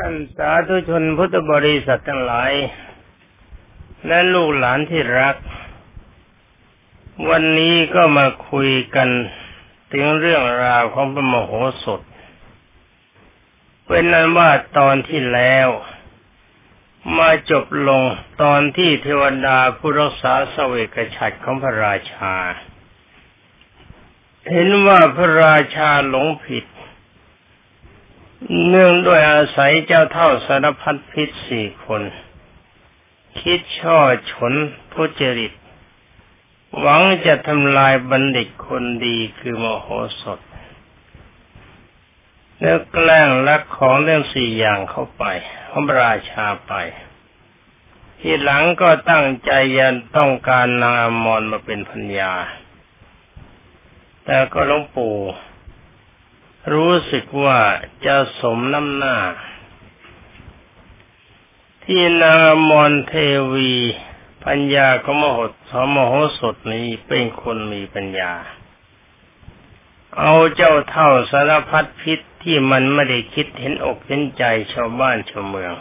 ท่านสาธุชนพุทธบริษัททั้งหลาย และลูกหลานที่รัก วันนี้ก็มาคุยกันถึงเรื่องราวของพระมโหสถ เป็นนั้นว่าตอนที่แล้ว มาจบลงตอนที่เทวดาผู้รักษาสเวกฉัตรของพระราชา เห็นว่าพระราชาหลงผิด เนื่องด้วยอาศัยเจ้าเท่าสารพัดพิษสี่คน คิดช่อฉนทุจริต หวังจะทำลายบัณฑิตคนดีคือมโหสถแล้วแกล้งลักของเรื่องสี่อย่างเข้าไปของราชาไป ทีหลังก็ตั้งใจยันต้องการนางอมรมาเป็นพัญญา แต่ก็ลวงปู่ รู้สึกว่าจะสมน้ำหน้า ที่นางมอนเทวีปัญญาของมโหสมโหสถนี้เป็นคนมีปัญญา เอาเจ้าเท่าสารพัดพิษที่มันไม่ได้คิดเห็นอกเห็นใจชาวบ้านชาวเมือง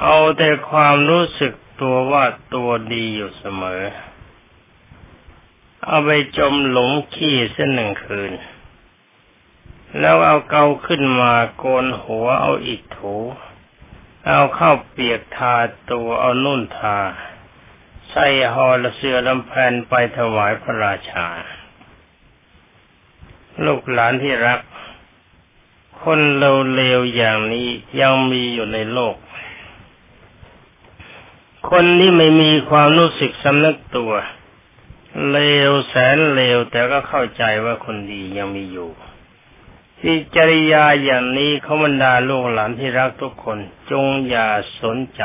เอาแต่ความรู้สึกตัวว่าตัวดีอยู่เสมอ เอาไปจมหลงขี้เส้นหนึ่งคืน แล้วเอาเกาขึ้นมาโกนหัวเอาอีกถู เอาเข้าเปียกทาตัวเอานุ่นทา ใส่หอละเสือลำแพนไปถวายพระราชา ลูกหลานที่รัก คนเลวๆอย่างนี้ยังมีอยู่ในโลก คนที่ไม่มีความรู้สึกสำนึกตัว เลวแสนเลวแต่ก็เข้าใจว่าคนดียังมีอยู่ ที่จริยาอย่างนี้เขาบรรดาลูกหลานที่รักทุกคน จงอย่าสนใจ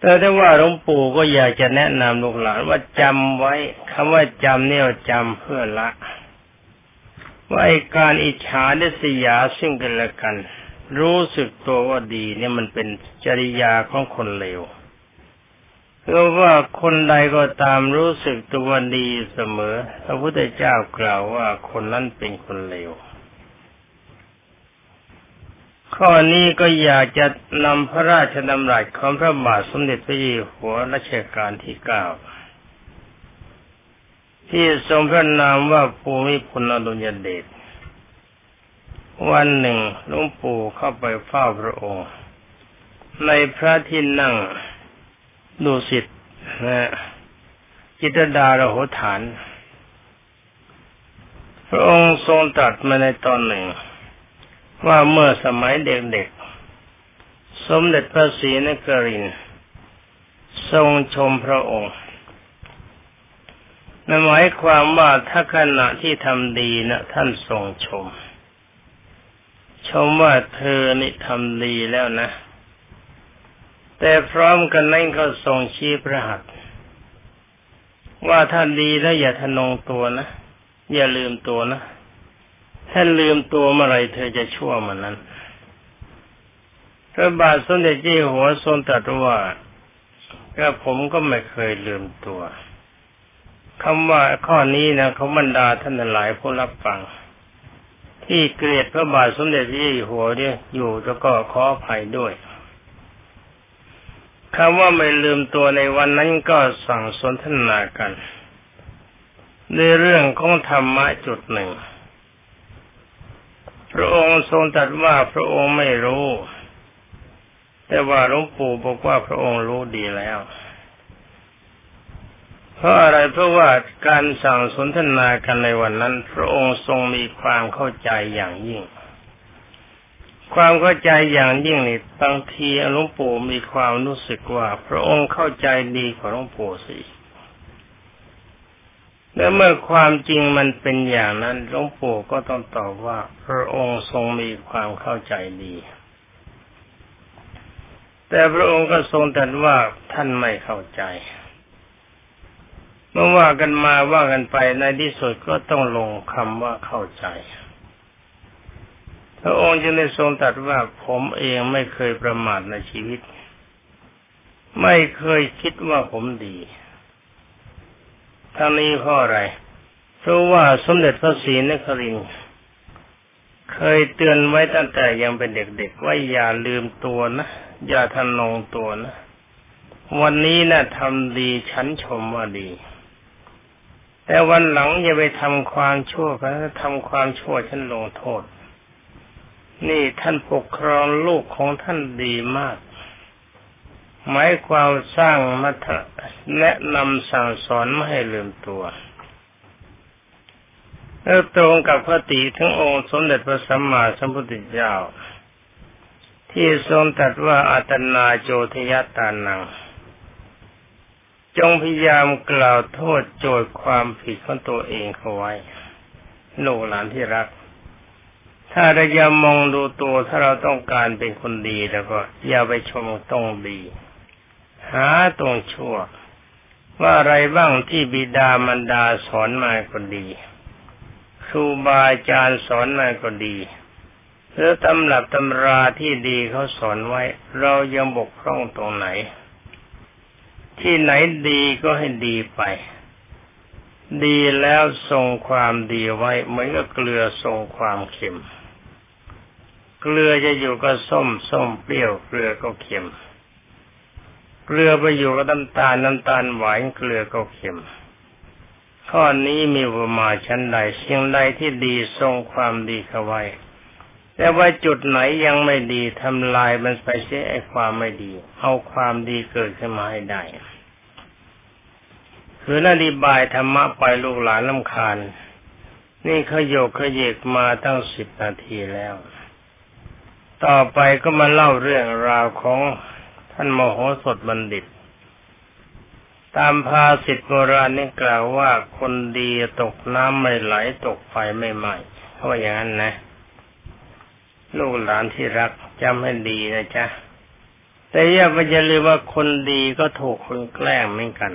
แต่ถ้าว่าหลวงปู่ก็อยากจะแนะนำลูกหลานว่าจำไว้คำว่าจำเนี่ยจำเพื่อละว่าการอิจฉาดิสยาซึ่งกันและกัน รู้สึกตัวว่าดีเนี่ยมันเป็นจริยาของคนเลว เราว่าคนใดก็ตามรู้สึกตัวดีเสมอ พระพุทธเจ้ากล่าวว่าคนนั้นเป็นคนเลว ข้อนี้ก็อยากจะนำพระราชดำรัสของพระบาทสมเด็จพระเจ้าหัวรัชกาลที่เก้าที่ทรงพระนามว่าภูมิพลอดุลยเดชวันหนึ่งหลวงปู่เข้าไปเฝ้าพระองค์ ในพระที่นั่ง ดูสิทธ์นะจิตดาระโหฐาน พระองค์ทรงตรัสมาในตอนหนึ่ง ว่าเมื่อสมัยเด็กๆ สมเด็จพระศรีนครินทรงชมพระองค์นั่นหมายความว่าถ้าขณะที่ทำดีนะท่านทรงชม ชมว่าเธอนี่ทำดีแล้วนะ แต่พร้อมกันนั้นก็ทรงชี้พระหัตว่าท่านดีแล้วอย่าทะนงตัวนะ อย่าลืมตัวนะถ้านลืมตัวเมื่อไรเธอจะชั่วมันนั้นพระบาทสมเด็จเจ้าหัวทรงตรัสว่าก็ผมก็ไม่เคยลืมตัวคำว่าข้อนี้นะเขาบรรดาท่านหลายผู้รับฟัง ที่เกลียดพระบาทสมเด็จเจ้าหัวเนี่ยอยู่แล้วก็ขออภัยด้วย คำว่าไม่ลืมตัวในวันนั้นก็สั่งสนทนากัน ในเรื่องของธรรมะจุดหนึ่ง พระองค์ทรงตรัสว่าพระองค์ไม่รู้ แต่ว่าหลวงปู่บอกว่าพระองค์รู้ดีแล้ว เพราะอะไรเพราะว่าการสั่งสนทนากันในวันนั้น พระองค์ทรงมีความเข้าใจอย่างยิ่ง ความเข้าใจอย่างยิ่งนี่บางทีหลวงปู่มีความรู้สึกว่า พระองค์เข้าใจดีกว่าหลวงปู่สิและเมื่อความจริงมันเป็นอย่างนั้นหลวงปู่ก็ต้องตอบว่า พระองค์ทรงมีความเข้าใจดี แต่พระองค์ก็ทรงตรัสว่าท่านไม่เข้าใจ เมื่อว่ากันมาว่ากันไปในที่สุดก็ต้องลงคำว่าเข้าใจ พระองค์จึงได้ทรงตรัสว่าผมเองไม่เคยประมาทในชีวิต ไม่เคยคิดว่าผมดีทั้งนี้เพราะอะไรเพราะว่าสมเด็จพระศรีนครินเคยเตือนไว้ตั้งแต่ยังเป็นเด็กๆว่าอย่าลืมตัวนะอย่าทะนงตัวนะ วันนี้นะ่ะทำดีฉันชมว่าดี แต่วันหลังอย่าไปทำความชั่วกันทำความชั่วฉันลงโทษ นี่ท่านปกครองลูกของท่านดีมาก หมายความสร้างมัทแนะนำสั่งสอนไม่ให้ลืมตัวแล้วตรงกับพระติทั้งองค์สมเด็จพระสัมมาสัมพุทธเจ้า ที่ทรงตรัสว่าอัตนาโจทยตานัง จงพยายามกล่าวโทษโจทย์ความผิดของตัวเองเขาไว้ลูกหลานที่รัก ถ้าเราจะมองดูตัวถ้าเราต้องการเป็นคนดีแล้วก็ อย่าไปชมต้องดี หาตรงชั่ว ว่าอะไรบ้างที่บิดามารดาสอนมาคนดี ครูบาอาจารย์สอนมาก็ดีหรือตำรับตำราที่ดีเขาสอนไว้ เรายังบกพร่องตรงไหน ที่ไหนดีก็ให้ดีไป ดีแล้วทรงความดีไว้เหมือนกับเกลือทรงความเค็ม เกลือจะอยู่กับส้มส้มเปรี้ยวเกลือก็เค็ม เกลือไปอยู่กับน้ำตาลน้ำตาลหวานเกลือก็เค็ม ข้อนี้มีประมาชั้นใดเสียงใดที่ดีทรงความดีเข้าไว้ แต่ว่าจุดไหนยังไม่ดีทำลายมันไปเสียไอ้ความไม่ดี เอาความดีเกิดขึ้นมาให้ได้คือนาดีบายธรรมะไปลูกหลานลำคาญ นี่ขยกขยเยกมาตั้งสิบนาทีแล้ว ต่อไปก็มาเล่าเรื่องราวของท่านมโหสถบัณฑิต ตามภาษิตโบราณนี่กล่าวว่าคนดีตกน้ำไม่ไหลตกไฟไม่ไหม้เขาว่าอย่างนั้นนะ ลูกหลานที่รักจำให้ดีนะจ๊ะ แต่อย่าไปอย่าลืมว่าคนดีก็ถูกคนแกล้งเหมือนกัน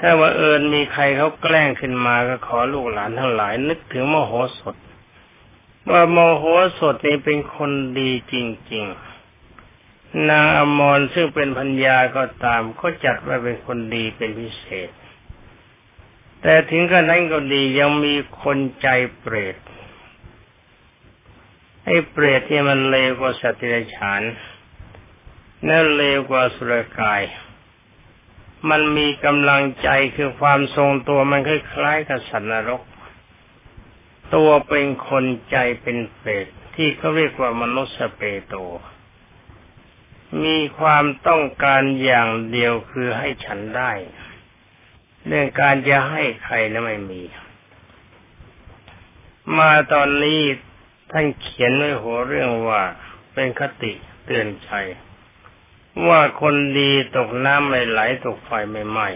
ถ้าว่าเอิญมีใครเขาแกล้งขึ้นมาก็ขอลูกหลานทั้งหลาย นึกถึงโมโหสด ว่าโมโหสดนี่เป็นคนดีจริง ๆ นางอมรซึ่งเป็นพัญญาก็ตามก็จัดว่าเป็นคนดีเป็นพิเศษ แต่ถึงกระนั้นก็ดียังมีคนใจเปรตไอ้เปรตที่มันเลวกว่าสัตว์เดรัจฉานนั่นเลวกว่าสุรกาย มันมีกำลังใจคือความทรงตัวมันคล้ายๆกับสัตว์นรก ตัวเป็นคนใจเป็นเปรตที่เขาเรียกว่ามนุษย์สเปโต มีความต้องการอย่างเดียวคือให้ฉันได้ เรื่องการจะให้ใครนะไม่มี มาตอนนี้ท่านเขียนไว้หัวเรื่องว่าเป็นคติเตือนใจ ว่าคนดีตกน้ำไม่ไหลตกไฟไม่ไหม้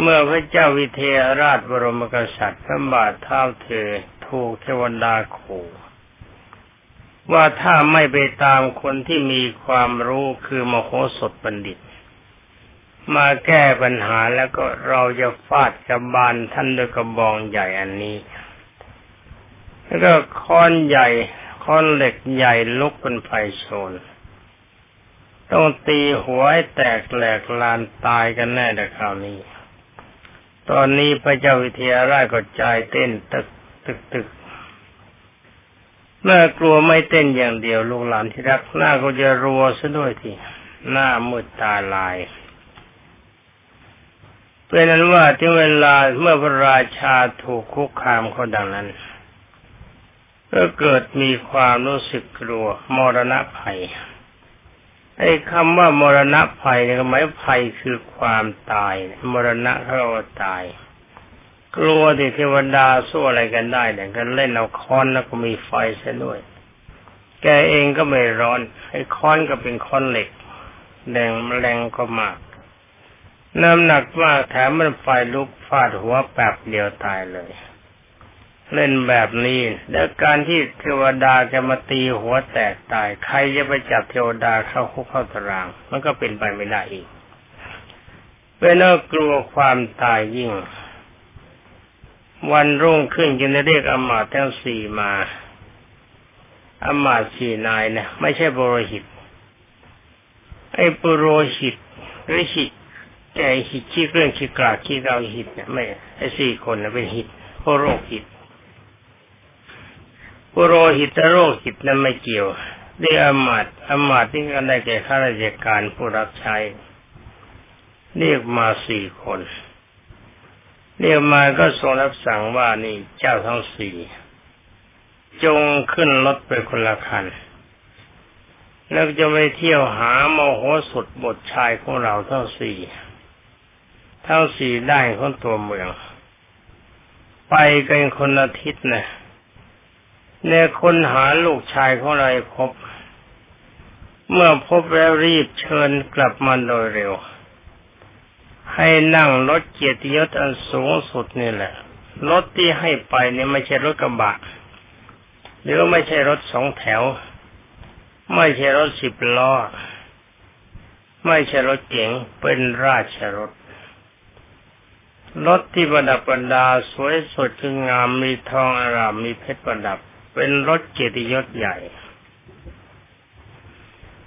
เมื่อพระเจ้าวิเทหราชบรมกษัตริย์พระบาทเท้าเธอถูกเทวดาขู่ว่าถ้าไม่ไปตามคนที่มีความรู้คือมโหสถบัณฑิต มาแก้ปัญหาแล้วก็เราจะฟาดกระบาลท่านด้วยกระบองใหญ่อันนี้ แล้วก็ค้อนใหญ่ค้อนเหล็กใหญ่ลุกเป็นไฟโชนต้องตีหัวให้แตกแหลกลานตายกันแน่แต่คราวนี้ ตอนนี้พระเจ้าวิเทหราชก็ใจเต้นตึกตึกตึกน่ากลัวไม่เต้นอย่างเดียวลูกหลานที่รักหน้าก็จะรัวซะด้วยทีหน้ามืดตาลายเป็นนั้นว่าที่เวลาเมื่อพระราชาถูกคุกคามเขาดังนั้น ก็เกิดมีความรู้สึกกลัวมรณะภัย ไอ้คำว่ามรณะภัยเนี่ยหมายภัยคือความตาย มรณะเขาว่าตาย กลัวที่เทวดาสู้อะไรกันได้เนี่ยกันเล่นเอาค้อนแล้วก็มีไฟเสียด้วย แกเองก็ไม่ร้อนไอ้ค้อนก็เป็นค้อนเหล็กแดงแรงก็มาก น้ำหนักมากแถมมันไฟลุกฟาดหัวแป๊บเดียวตายเลย เล่นแบบนี้ แล้วการที่เทวดาจะมาตีหัวแตกตาย ใครจะไปจับเทวดาเข้าคุกเข้าตาราง มันก็เป็นไปไม่ได้อีกเป็นเอกลัวความตายยิ่ง วันรุ่งขึ้นจึงได้เรียกอมาตทั้งสี่มาอมาตสี่นายนะไม่ใช่บรหิตไอ้ปุโรหิตหรือหิตแกหิตขี้เรื่องขี้กราขี้เราหิตเนี่ยไม่ไอ้สี่คนนะเป็นหิตโพโรหิต ปุโรหิตโรคหิตนั้นไม่เกี่ยวเรียกอมาตอมาตที่กันได้แก่ข้าราชการผู้รับใช้ เรียกมาสี่คน เรียกมาก็ทรงรับสั่งว่านี่เจ้าทั้งสี่จงขึ้นรถไปคนละคัน แล้วจะไปเที่ยวหาโมโหสุดบทชายของเราทั้งสี่ทั้งสี่ได้ของตัวเมือง ไปกันคนอาทิตย์นะ เนี่ยคนหาลูกชายของเราพบ เมื่อพบแล้วรีบเชิญกลับมาโดยเร็ว ให้นั่งรถเกียรติยศอันสูงสุดนี่แหละ รถที่ให้ไปเนี่ยไม่ใช่รถกระบะ หรือไม่ใช่รถสองแถว ไม่ใช่รถสิบล้อ ไม่ใช่รถเก๋งเป็นราชรถรถที่ประดับประดาสวยสดงามมีทองอารามมีเพชรประดับ เป็นรถเกียรติยศใหญ่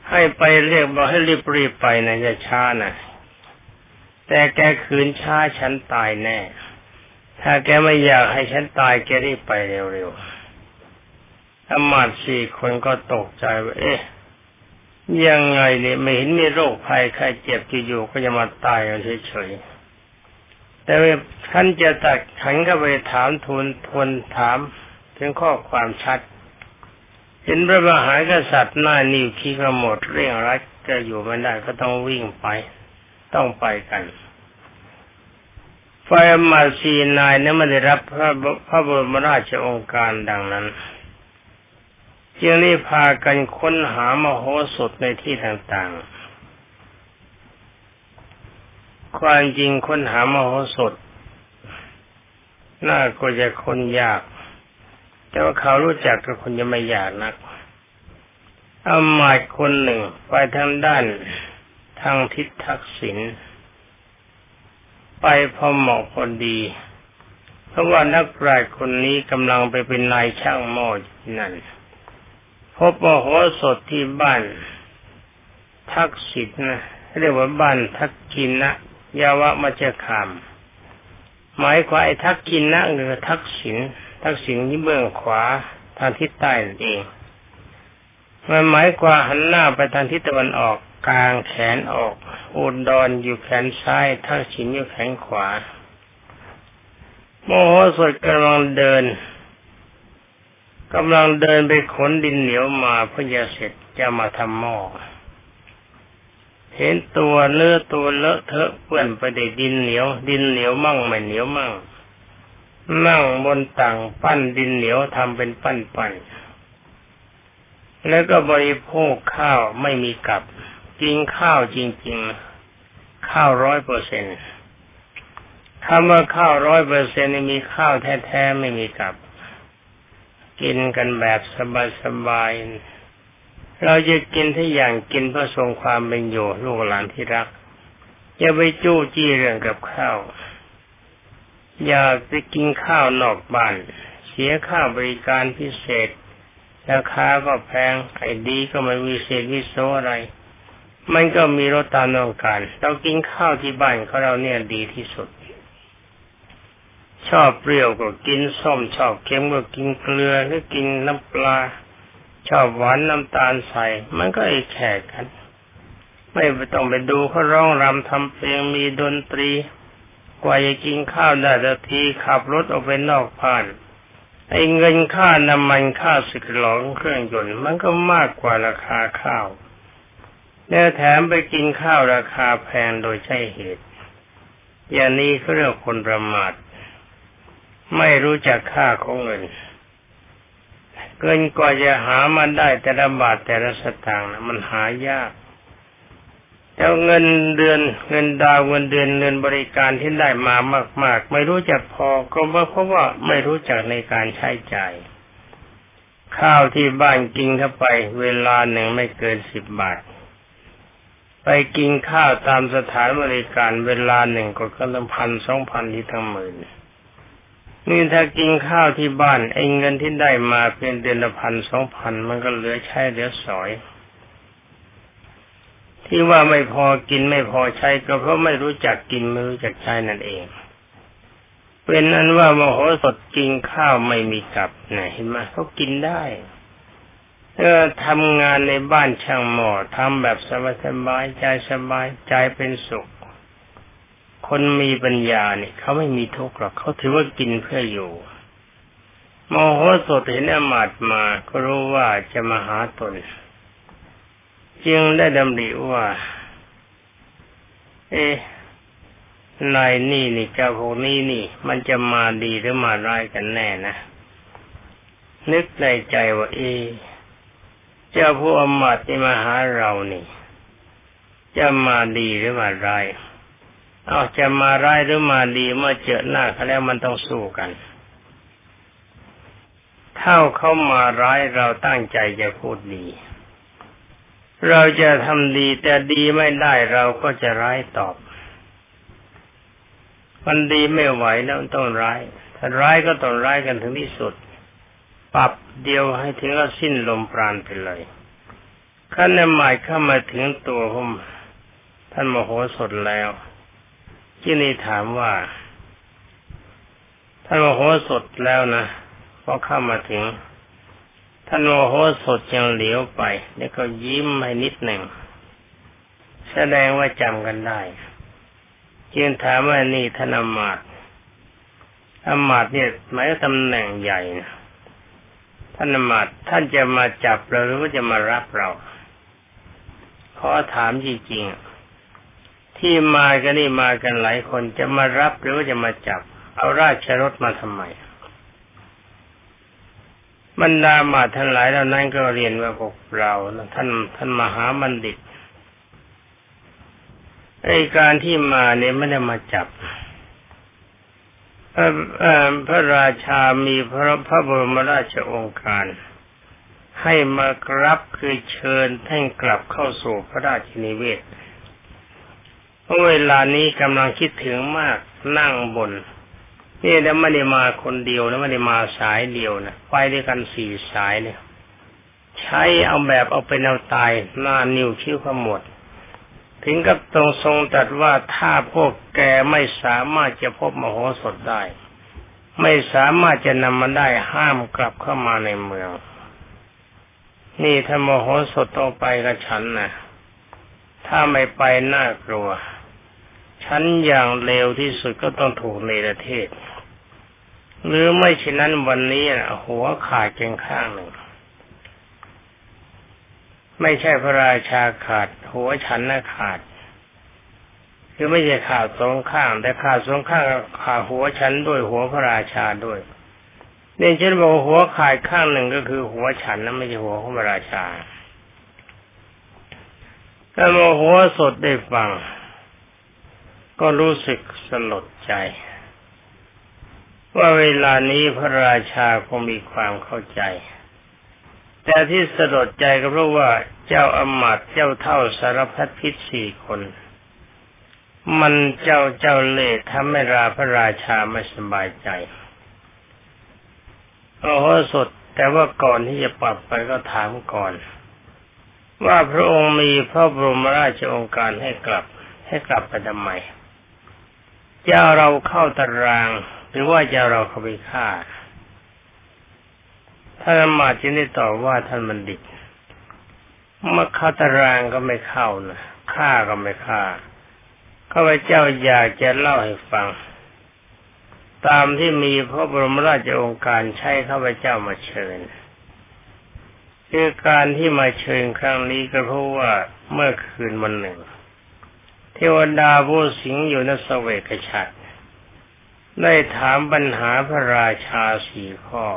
ให้ไปเรียกบอกให้รีบรีบไปนะอย่าช้านะแต่แกคืนช้าฉันตายแน่ ถ้าแกไม่อยากให้ฉันตายแกรีบไปเร็วๆอมาสี่คนก็ตกใจว่าเอ๊ะยังไงเนี่ยไม่เห็นมีโรคภัยใครเจ็บอยู่ก็จะมาตายเฉยๆแต่ท่านจะตัดขันก็ไปถามทูลทวนถาม ถึงข้อความชัด เห็นพระมหากษัตริย์หน้านิ้วขี้ขมดเร่งรัดจะอยู่ไม่ได้ก็ต้องวิ่งไป ต้องไปกันไฟมาสีนายนั้นไม่ได้รับพระพระบรมราชองค์การดังนั้นจึงได้พากันค้นหามโหสถในที่ต่างๆ ความจริงค้นหามโหสถ น่าก็จะคนยาก แต่ว่าเขารู้จักกับคนยังไม่ยากนักอาหมายคนหนึ่งไปทางด้านทางทิศทักษิณไปพอเหมาะพอดี เพราะว่านักปราชญ์คนนี้กำลังไปเป็นนายช่างหม้อที่นั่น พบมโหสถที่บ้าน ทักษิณนะเรียกว่าบ้านทักกินนะยาวะมัจคาม หมายความไอ้ทักกินนะหรือทักษิณ ทักษิณที่เบื้องขวาทางทิศใต้นั่นเองมันหมายความหันหน้าไปทางทิศตะวันออกกลางแขนออกอุดรออยู่แขนซ้ายทักษิณอยู่แขนขวา โมโหสดกำลังเดินกำลังเดินไปขนดินเหนียวมาเพื่อจะเสร็จจะมาทำหม้อเห็นตัวเนื้อตัวเลอะเทอะเปื้อนไปได้วยดินเหนียว ดินเหนียวมั่งไม่เหนียวมั่ง นั่งบนต่างปั้นดินเหนียวทำเป็นปั้นปั้นแล้วก็บริโภคข้าวไม่มีกับกินข้าวจริง ๆ ข้าวร้อยเปอร์เซ็นต์คำว่าข้าวร้อยเปอร์เซ็นต์มีข้าวแท้ๆไม่มีกับ กินกันแบบสบายๆเราจะกินทุกอย่างกินเพื่อทรงความเป็นอยู่ลูกหลานที่รักอย่าไปจู้จี้เรื่องกับข้าว อยากจะกินข้าวนอกบ้าน เสียค่าบริการพิเศษ ราคาก็แพงไอ้ดีก็ไม่มีเศษวิโซอะไร มันก็มีรสตามต้องการเรากินข้าวที่บ้านของเราเนี่ยดีที่สุด ชอบเปรี้ยวก็กินส้มชอบเค็มก็กินเกลือหรือกินน้ำปลา ชอบหวานน้ำตาลใส่มันก็ไอ้แขกกันไม่ต้องไปดูเขาร้องรำทำเพลงมีดนตรี กว่าจะกินข้าวได้ทันทีขับรถออกไปนอกบ้าน ไอ้เงินค่าน้ำมันค่าสึกหลองเครื่องยนต์มันก็มากกว่าราคาข้าว แล้วแถมไปกินข้าวราคาแพงโดยใช่เหตุ อย่างนี้เขาเรียกคนประมาท ไม่รู้จักค่าของเงินเกินกว่าจะหามันได้แต่ละบาทแต่ละสตางค์มันหายาก แล้วเงินเดือนเงินดาวเงินเดือนเงินบริการที่ได้มามาก ๆ ไม่รู้จักพอก็เพราะว่าไม่รู้จักในการใช้จ่าย ข้าวที่บ้านกินเข้าไป เวลาหนึ่งไม่เกินสิบบาท ไปกินข้าวตามสถานบริการเวลาหนึ่งก็ก็ตั้งพันสองพันที่ทั้งหมื่นนี่ถ้ากินข้าวที่บ้านไอ้เงินที่ได้มาเพียงเดือนละพันสองพันมันก็เหลือใช้เหลือสอย ที่ว่าไม่พอกินไม่พอใช้ก็เพราะไม่รู้จักกินไม่รู้จักใช้นั่นเอง เป็นอันว่ามโหสถกินข้าวไม่มีกลับนะเห็นไหมเขากินได้เออทำงานในบ้านช่างหมอทำแบบสบายสบายใจสบายใจเป็นสุข คนมีปัญญาเนี่ยเขาไม่มีทุกข์หรอกเขาถือว่ากินเพื่ออยู่มโหสถเห็นอมาตมาก็รู้ว่าจะมาหาตน จึงได้ดำริว่า เอ๊นายนี่นี่เจ้าพวกนี้นี่ มันจะมาดีหรือมาร้ายกันแน่นะ นึกในใจว่าเอเจ้าผู้อมาตที่มาหาเรานี่ จะมาดีหรือมาร้ายเอาจะมาร้ายหรือมาดีเมื่อเจอหน้าเขาแล้วมันต้องสู้กัน เท่าเขามาร้ายเราตั้งใจจะพูดดี เราจะทำดีแต่ดีไม่ได้เราก็จะร้ายตอบ มันดีไม่ไหวแล้วต้องร้าย ถ้าร้ายก็ต้องร้ายกันถึงที่สุด ปรับเดียวให้ถึงก็สิ้นลมปราณไปเลยขั้นในหมายเข้ามาถึงตัวผมท่านมโหสถแล้วที่นี่ถามว่า ท่านมโหสถแล้วนะพอเข้ามาถึง ท่านโมโหสดยังเหลียวไป แล้วก็ยิ้มให้นิดหนึ่ง แสดงว่าจำกันได้จึงถามว่านี่ท่านอมาตอมาตเนี่ยหมายตำแหน่งใหญ่นะท่านอมาตท่านจะมาจับเราหรือว่าจะมารับเราขอถามจริงๆที่มากันนี่มากันหลายคนจะมารับหรือว่าจะมาจับ เอาราชรถมาทำไม บรรดามาทั้งหลายเหล่านั้นก็เรียนว่าพวกเราท่านท่านมหาบัณฑิตไอการที่มาเนี่ยไม่ได้มาจับพระราชามีพระพระบรมราชองค์การ ให้มากรับคือเชิญท่านกลับเข้าสู่พระราชนิเวศเพราะเวลานี้กำลังคิดถึงมากนั่งบน นี่แล้วไม่ได้มาคนเดียวนะไม่ได้มาสายเดียวนะไปด้วยกันสี่สายเนี่ย ใช้เอาแบบเอาเป็นเอาตายหน้านิ้วคิ้วขมวดถึงกับตรงทรงตัดว่าถ้าพวกแกไม่สามารถจะพบมโหสถได้ ไม่สามารถจะนำมันได้ห้ามกลับเข้ามาในเมือง นี่ถ้ามโหสถต้องไปกับฉันนะถ้าไม่ไปน่ากลัว ฉันอย่างเลวที่สุดก็ต้องถูกในประเทศ หรือไม่เช่นนั้นวันนี้นะหัวขาดเพียงข้างหนึ่ง ไม่ใช่พระราชาขาด หัวฉันน่ะขาด คือไม่ใช่ขาดสองข้าง แต่ขาดสองข้างขาดหัวฉันด้วยหัวพระราชาด้วยเนี่ยฉันบอกหัวขาดข้างหนึ่งก็คือหัวฉันนะไม่ใช่หัวของพระราชาถ้าโมหัวสดได้ฟัง ก็รู้สึกสลดใจ ว่าเวลานี้พระราชาคงมีความเข้าใจ แต่ที่สลดใจก็เพราะว่าเจ้าอมาตเจ้าเท่าสารพัดพิษสี่คน มันเจ้าเจ้าเล่ห์ทำให้ราพระราชาไม่สบายใจโอ้โหสดแต่ว่าก่อนที่จะปรับไปก็ถามก่อน ว่าพระองค์มีพระบรมราชองค์การให้กลับ ให้กลับไปทำไมเจะเราเข้าตาราง รือว่าจะเราเขาไปฆ่าท่านมาจึงได้ตอบว่าท่านบัณฑิตเมื่อเข้าตารางก็ไม่เข้านะฆ่าก็ไม่ฆ่าข้าพเจ้าอยากจะเล่าให้ฟัง ตามที่มีพระบรมราชโองการใช้ข้าพเจ้ามาเชิญคือการที่มาเชิญครั้งนี้ก็เพราะว่าเมื่อคืนวันหนึ่ง เทวดาผู้สิงอยู่ในสเวกฉัตร ได้ถามปัญหาพระราชาสี่ข้อ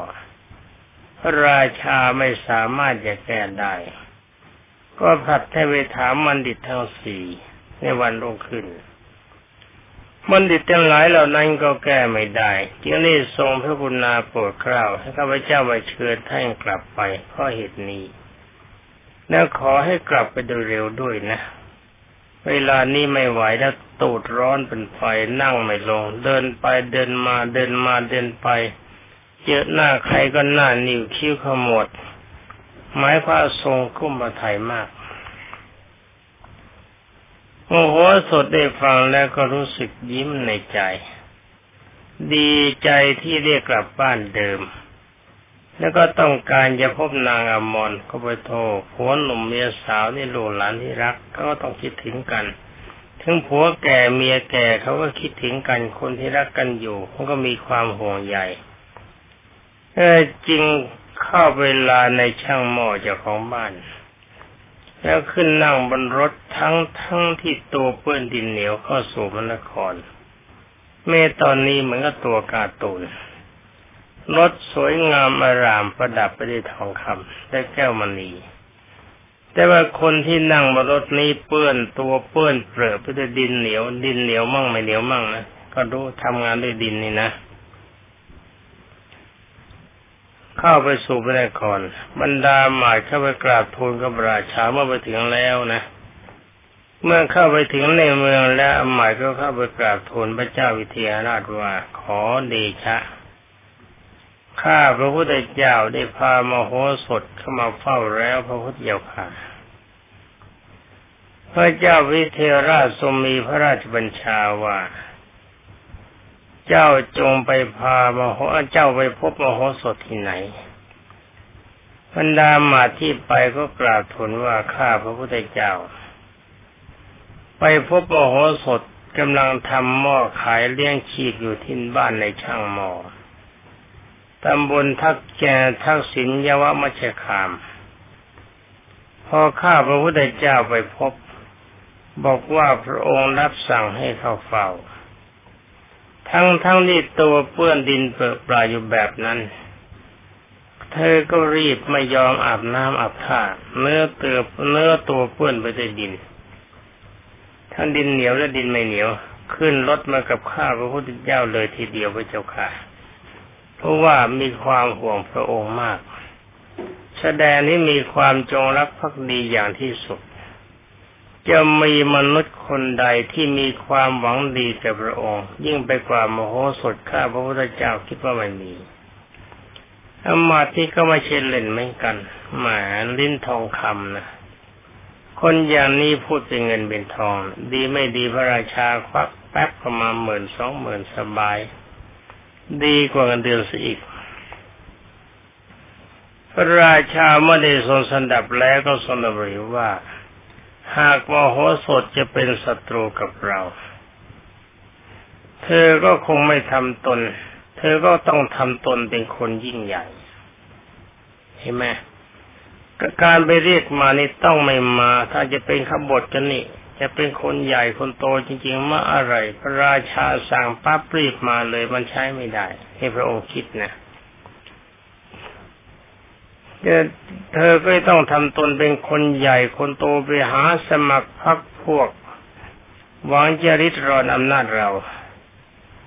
พระราชาไม่สามารถจะแก้ได้ ก็ผัดให้ไปถามมันดิตทั้งสี่ในวันรุ่งขึ้นมันดิตทั้งหลายเหล่านั้นก็แก้ไม่ได้จึงได้ทรงพระกุณาโปรดเกล้าให้ข้าพเจ้าไปเชิญท่านกลับไปเพราะเหตุนี้ แล้วขอให้กลับไปโดยเร็วด้วยนะ เวลานี้ไม่ไหวแล้วตูดร้อนเป็นไฟนั่งไม่ลง เดินไปเดินมาเดินมาเดินไป เจอหน้าใครก็หน้านิ้วคิ้วขมวดหมายพระทรงคุ้มมาไทยมากโอ้โหสดได้ฟังแล้วก็รู้สึกยิ้มในใจ ดีใจที่เรียกกลับบ้านเดิม แล้วก็ต้องการจะพบนางอมรก็ไปโทรผัวหนุ่มเมียสาวนี่ลูกหลานที่รักก็ต้องคิดถึงกันถึงผัวแก่เมียแก่เขาก็คิดถึงกันคนที่รักกันอยู่เขาก็มีความห่วงใยเออจริงเข้าเวลาในช่างหม้อเจ้าของบ้าน แล้วขึ้นนั่งบนรถทั้งทั้งที่ตัวเปื้อนดินเหนียวเข้าสู่มนครเมื่อตอนนี้เหมือนกับตัวกาตูน รถสวยงามอารามประดับไปด้วยทองคำและแก้วมณี แต่ว่าคนที่นั่งบนรถนี้เปื้อนตัวเปื้อนเปรอะไปด้วยดินเหนียว ดินเหนียวมั่งไม่เหนียวมั่งนะก็ดูทำงานด้วยดินนี่นะ เข้าไปสู่พระนครบรรดาหมายเข้าไปกราบทูลกับราชาเมื่อไปถึงแล้วนะเมื่อเข้าไปถึงในเมืองแล้วหมายก็เข้าไปกราบทูลพระเจ้าวิเทหราชว่า ขอเดชะ ข้าพระพุทธเจ้าได้พามโหสถเข้ามาเฝ้าแล้วพระพุทธเจ้าค่ะ พระเจ้าวิเทหราชทรงมีพระราชบัญชาว่า เจ้าจงไปพามโหเจ้าไปพบมโหสถที่ไหนบรรดามาที่ไปก็กราบทูลว่าข้าพระพุทธเจ้า ไปพบมโหสถกำลังทำหม้อขายเลี้ยงชีพอยู่ที่บ้านในช่างหม้อ ตำบลทักแกทักษิณยวมัชคาม พอข้าพระพุทธเจ้าไปพบ บอกว่าพระองค์รับสั่งให้เข้าเฝ้า ทั้งทั้งที่ตัวเปื้อนดินเปื้อปลาอยู่แบบนั้น เธอก็รีบไม่ยอมอาบน้ำอาบท่าเนื้อเตือเนื้อตัวเปื้อนไปด้วยดิน ทั้งดินเหนียวและดินไม่เหนียว ขึ้นรถมากับข้าพระพุทธเจ้าเลยทีเดียวพระเจ้าค่ะ เพราะว่ามีความห่วงพระองค์มาก แสดงนี้มีความจงรักภักดีอย่างที่สุด จะมีมนุษย์คนใดที่มีความหวังดีกับพระองค์ ยิ่งไปกว่ามโหสถข้าพระพุทธเจ้าคิดว่าไม่มีอมาที่ก็ม่เช่นเล่นเหมือนกันหมาลิ้นทองคำนะคนอย่างนี้พูดเป็นเงินเป็นทอง ดีไม่ดีพระราชาควักแป๊บประมาณหมื่นสองหมื่นสบาย ดีกว่าเงินเดือนซะอีก พระราชาเมื่อได้ทรงสันดับแล้วก็ทรงดำริว่า หากมโหสถจะเป็นศัตรูกับเรา เธอก็คงไม่ทำตน เธอก็ต้องทำตนเป็นคนยิ่งใหญ่เห็นไหมการไปเรียกมานี่ต้องไม่มา ถ้าจะเป็นขบฏกันนี่ จะเป็นคนใหญ่คนโตจริงๆมาอะไรพระราชาสั่งปั๊บรีบมาเลยมันใช้ไม่ได้ ให้พระองค์คิดนะเธอก็ต้องทำตนเป็นคนใหญ่คนโตไปหาสมัครพักพวกหวังจะริดรอนอำนาจเรา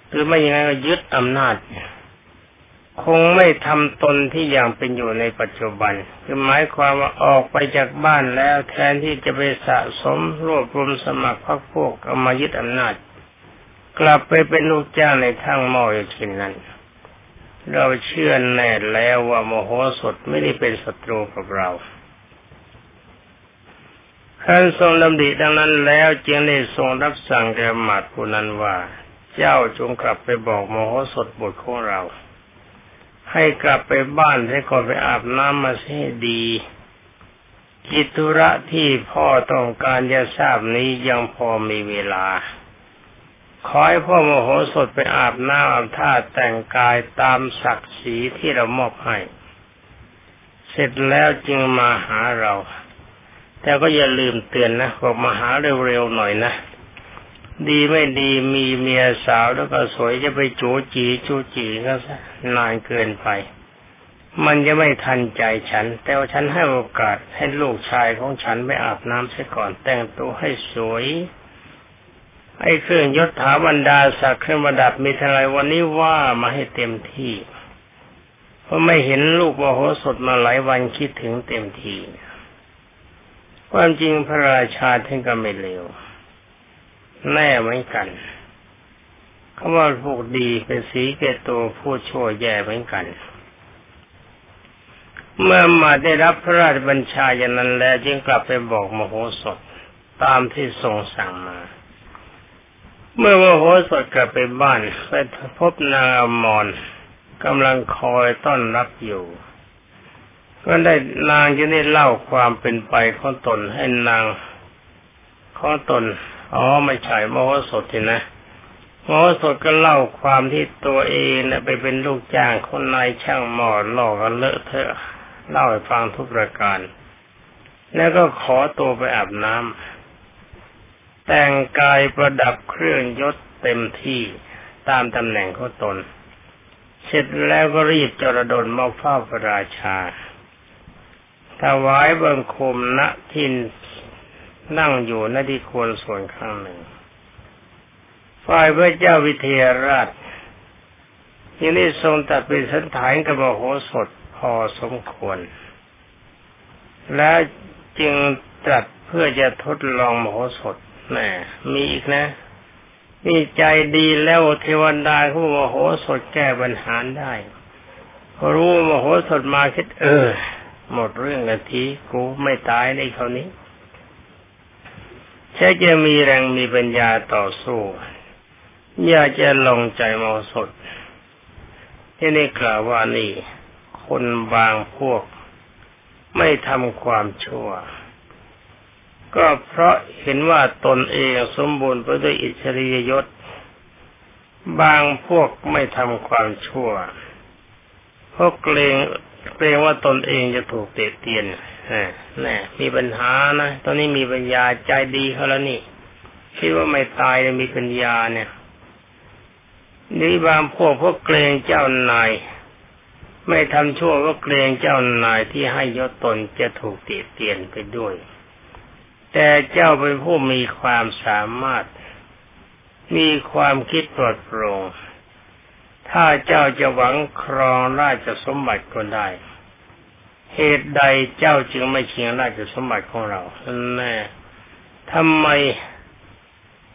หรือไม่อย่างนั้นก็ยึดอำนาจ คงไม่ทำตนที่อย่างเป็นอยู่ในปัจจุบัน คือหมายความว่าออกไปจากบ้านแล้วแทนที่จะไปสะสมรวบรวมสมัครพรรคพวกเอามายึดอำนาจ กลับไปเป็นลูกจ้างในทางหม้ออย่างเช่นนั้น เราเชื่อแน่แล้วว่าโมโหสดไม่ได้เป็นศัตรูกับเราท่านทรงดำดิดังนั้นแล้วจึงได้ทรงรับสั่งแก่หมาดผู้นั้นว่า เจ้าจงกลับไปบอกโมโหสดบุตรของเรา ให้กลับไปบ้านให้ก่อนไปอาบน้ำมาให้ดีกิตุระที่พ่อต้องการจะทราบนี้ยังพอมีเวลา ขอให้พ่อโมโหสดไปอาบน้ำอาบท่าแต่งกายตามศักดิ์ศรีที่เรามอบให้ เสร็จแล้วจึงมาหาเรา แต่ก็อย่าลืมเตือนนะบอกมาหาเร็วๆหน่อยนะ ดีไม่ดีมีเมียสาวแล้วก็สวยจะไปจูจีจูจีก็นานเกินไป มันจะไม่ทันใจฉัน แต่ว่าฉันให้โอกาสให้ลูกชายของฉันไปอาบน้ำเสียก่อนแต่งตัวให้สวยไอ้เครื่องยศถาบรรดาศักดิ์เครื่องประดับมีทลายวันนี้ว่ามาให้เต็มที่ เพราะไม่เห็นลูกวโหสดมาหลายวันคิดถึงเต็มทีความจริงพระราชาท่านก็ไม่เลว แน่เหมือนกันคำว่าพวกดีเป็นสีเกตโตผู้ชั่วแย่เหมือนกัน เมื่อมาได้รับพระราชบัญชาอย่างนั้นแล้วจึงกลับไปบอกมโหสถตามที่ทรงสั่งมา เมื่อมโหสถกลับไปบ้านไปพบนางอมรกำลังคอยต้อนรับอยู่ ก็ได้นางจะได้เล่าความเป็นไปของตนให้นางของตน อ๋อไม่ใช่มโหสถทีนะมโหสถก็เล่าความที่ตัวเองนะไปเป็นลูกจ้างคนนายช่างหมอหลอกกันเลอะเทอะเล่าให้ฟังทุกประการ แล้วก็ขอตัวไปอาบน้ำแต่งกายประดับเครื่องยศเต็มที่ตามตำแหน่งเของตน เสร็จแล้วก็รีบจรดลมาเฝ้าพระราชาถวายบังคมณทิน นั่งอยู่ณที่ควรส่วนข้างหนึ่ง ฝ่ายพระเจ้าวิเทหราชยังได้ทรงตัดเป็นสันฐานกับมโหสถพอสมควร และจึงตรัสเพื่อจะทดลองมโหสถแหมมีอีกนะนี่ใจดีแล้วเทวดาเขามโหสถแก้ปัญหาได้พอรู้มโหสถมาคิดเออ หมดเรื่องกันทีกูไม่ตายในคราวนี้ ใช้จะมีแรงมีปัญญาต่อสู้ อยากจะลงใจมโหสถที่นี่กล่าวว่านี่ คนบางพวก ไม่ทำความชั่ว ก็เพราะเห็นว่าตนเองสมบูรณ์ไปด้วยอิสริยยศ บางพวกไม่ทำความชั่วเพราะเกรงเกรงว่าตนเองจะถูกเตะเตียน แน่มีปัญหานะ ตอนนี้มีปัญญาใจดีเขาแล้วนี่ คิดว่าไม่ตายมีปัญญาเนี่ยนี่บางพวกพวกเกรงเจ้านาย ไม่ทำชั่วก็เกรงเจ้านายที่ให้ยศตนจะถูกตีเตียนไปด้วย แต่เจ้าเป็นผู้มีความสามารถ มีความคิดปลอดโปร่งถ้าเจ้าจะหวังครองราชสมบัติก็ได้ เหตุใดเจ้าจึงไม่ชิงราชสมบัติของเราแน่ทำไม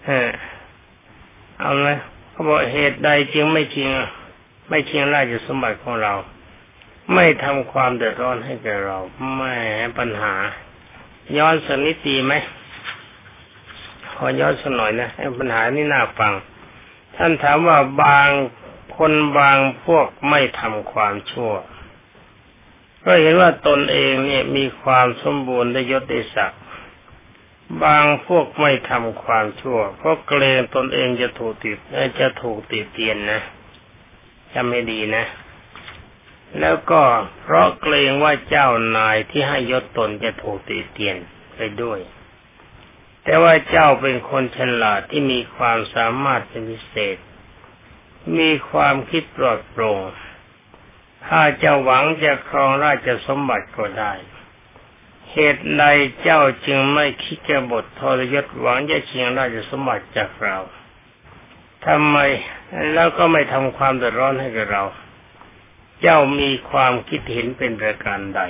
เออเอาไหมเขาบอกเหตุใดจึงไม่ชิง ไม่ชิงราชสมบัติของเรา ไม่ทำความเดือดร้อนให้แก่เราแม่ปัญหา ย้อนสนิดดีไหมขอย้อนสักหน่อยนะปัญหานี่น่าฟัง ท่านถามว่าบางคนบางพวกไม่ทำความชั่ว ก็เห็นว่าตนเองเนี่ยมีความสมบูรณ์ได้ยศได้ศักดิ์บางพวกไม่ทำความชั่ว เพราะเกรงตนเองจะถูกติดจะถูกติดเตียนนะจำไม่ดีนะ แล้วก็เพราะเกรงว่าเจ้านายที่ให้ยศตนจะถูกติดเตียนไปด้วย แต่ว่าเจ้าเป็นคนฉลาดที่มีความสามารถเป็นพิเศษ มีความคิดปลอดโปร่ง ถ้าเจ้าหวังจะครองราชสมบัติก็ได้ เหตุใดเจ้าจึงไม่คิดจะบททรยศหวังจะชิงราชสมบัติจากเราทำไมแล้วก็ไม่ทำความเดือดร้อนให้กับเรา เจ้ามีความคิดเห็นเป็นประการใด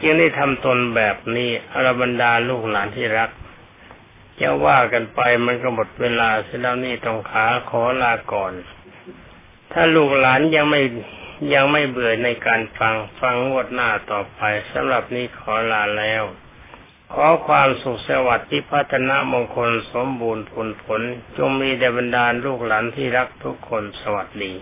จึงได้ทำตนแบบนี้อรบรรดาลูกหลานที่รักจะว่ากันไปมันก็หมดเวลาเสียแล้วนี่ต้องขาขอลาก่อน ถ้าลูกหลานยังไม่ ยังไม่เบื่อในการฟังฟังงวดหน้าต่อไปสำหรับนี้ขอลาแล้ว ขอความสุขสวัสดิ์ที่พัฒนามงคลสมบูรณ์ผลผล จงมีแด่บรรดาลูกหลานที่รักทุกคนสวัสดี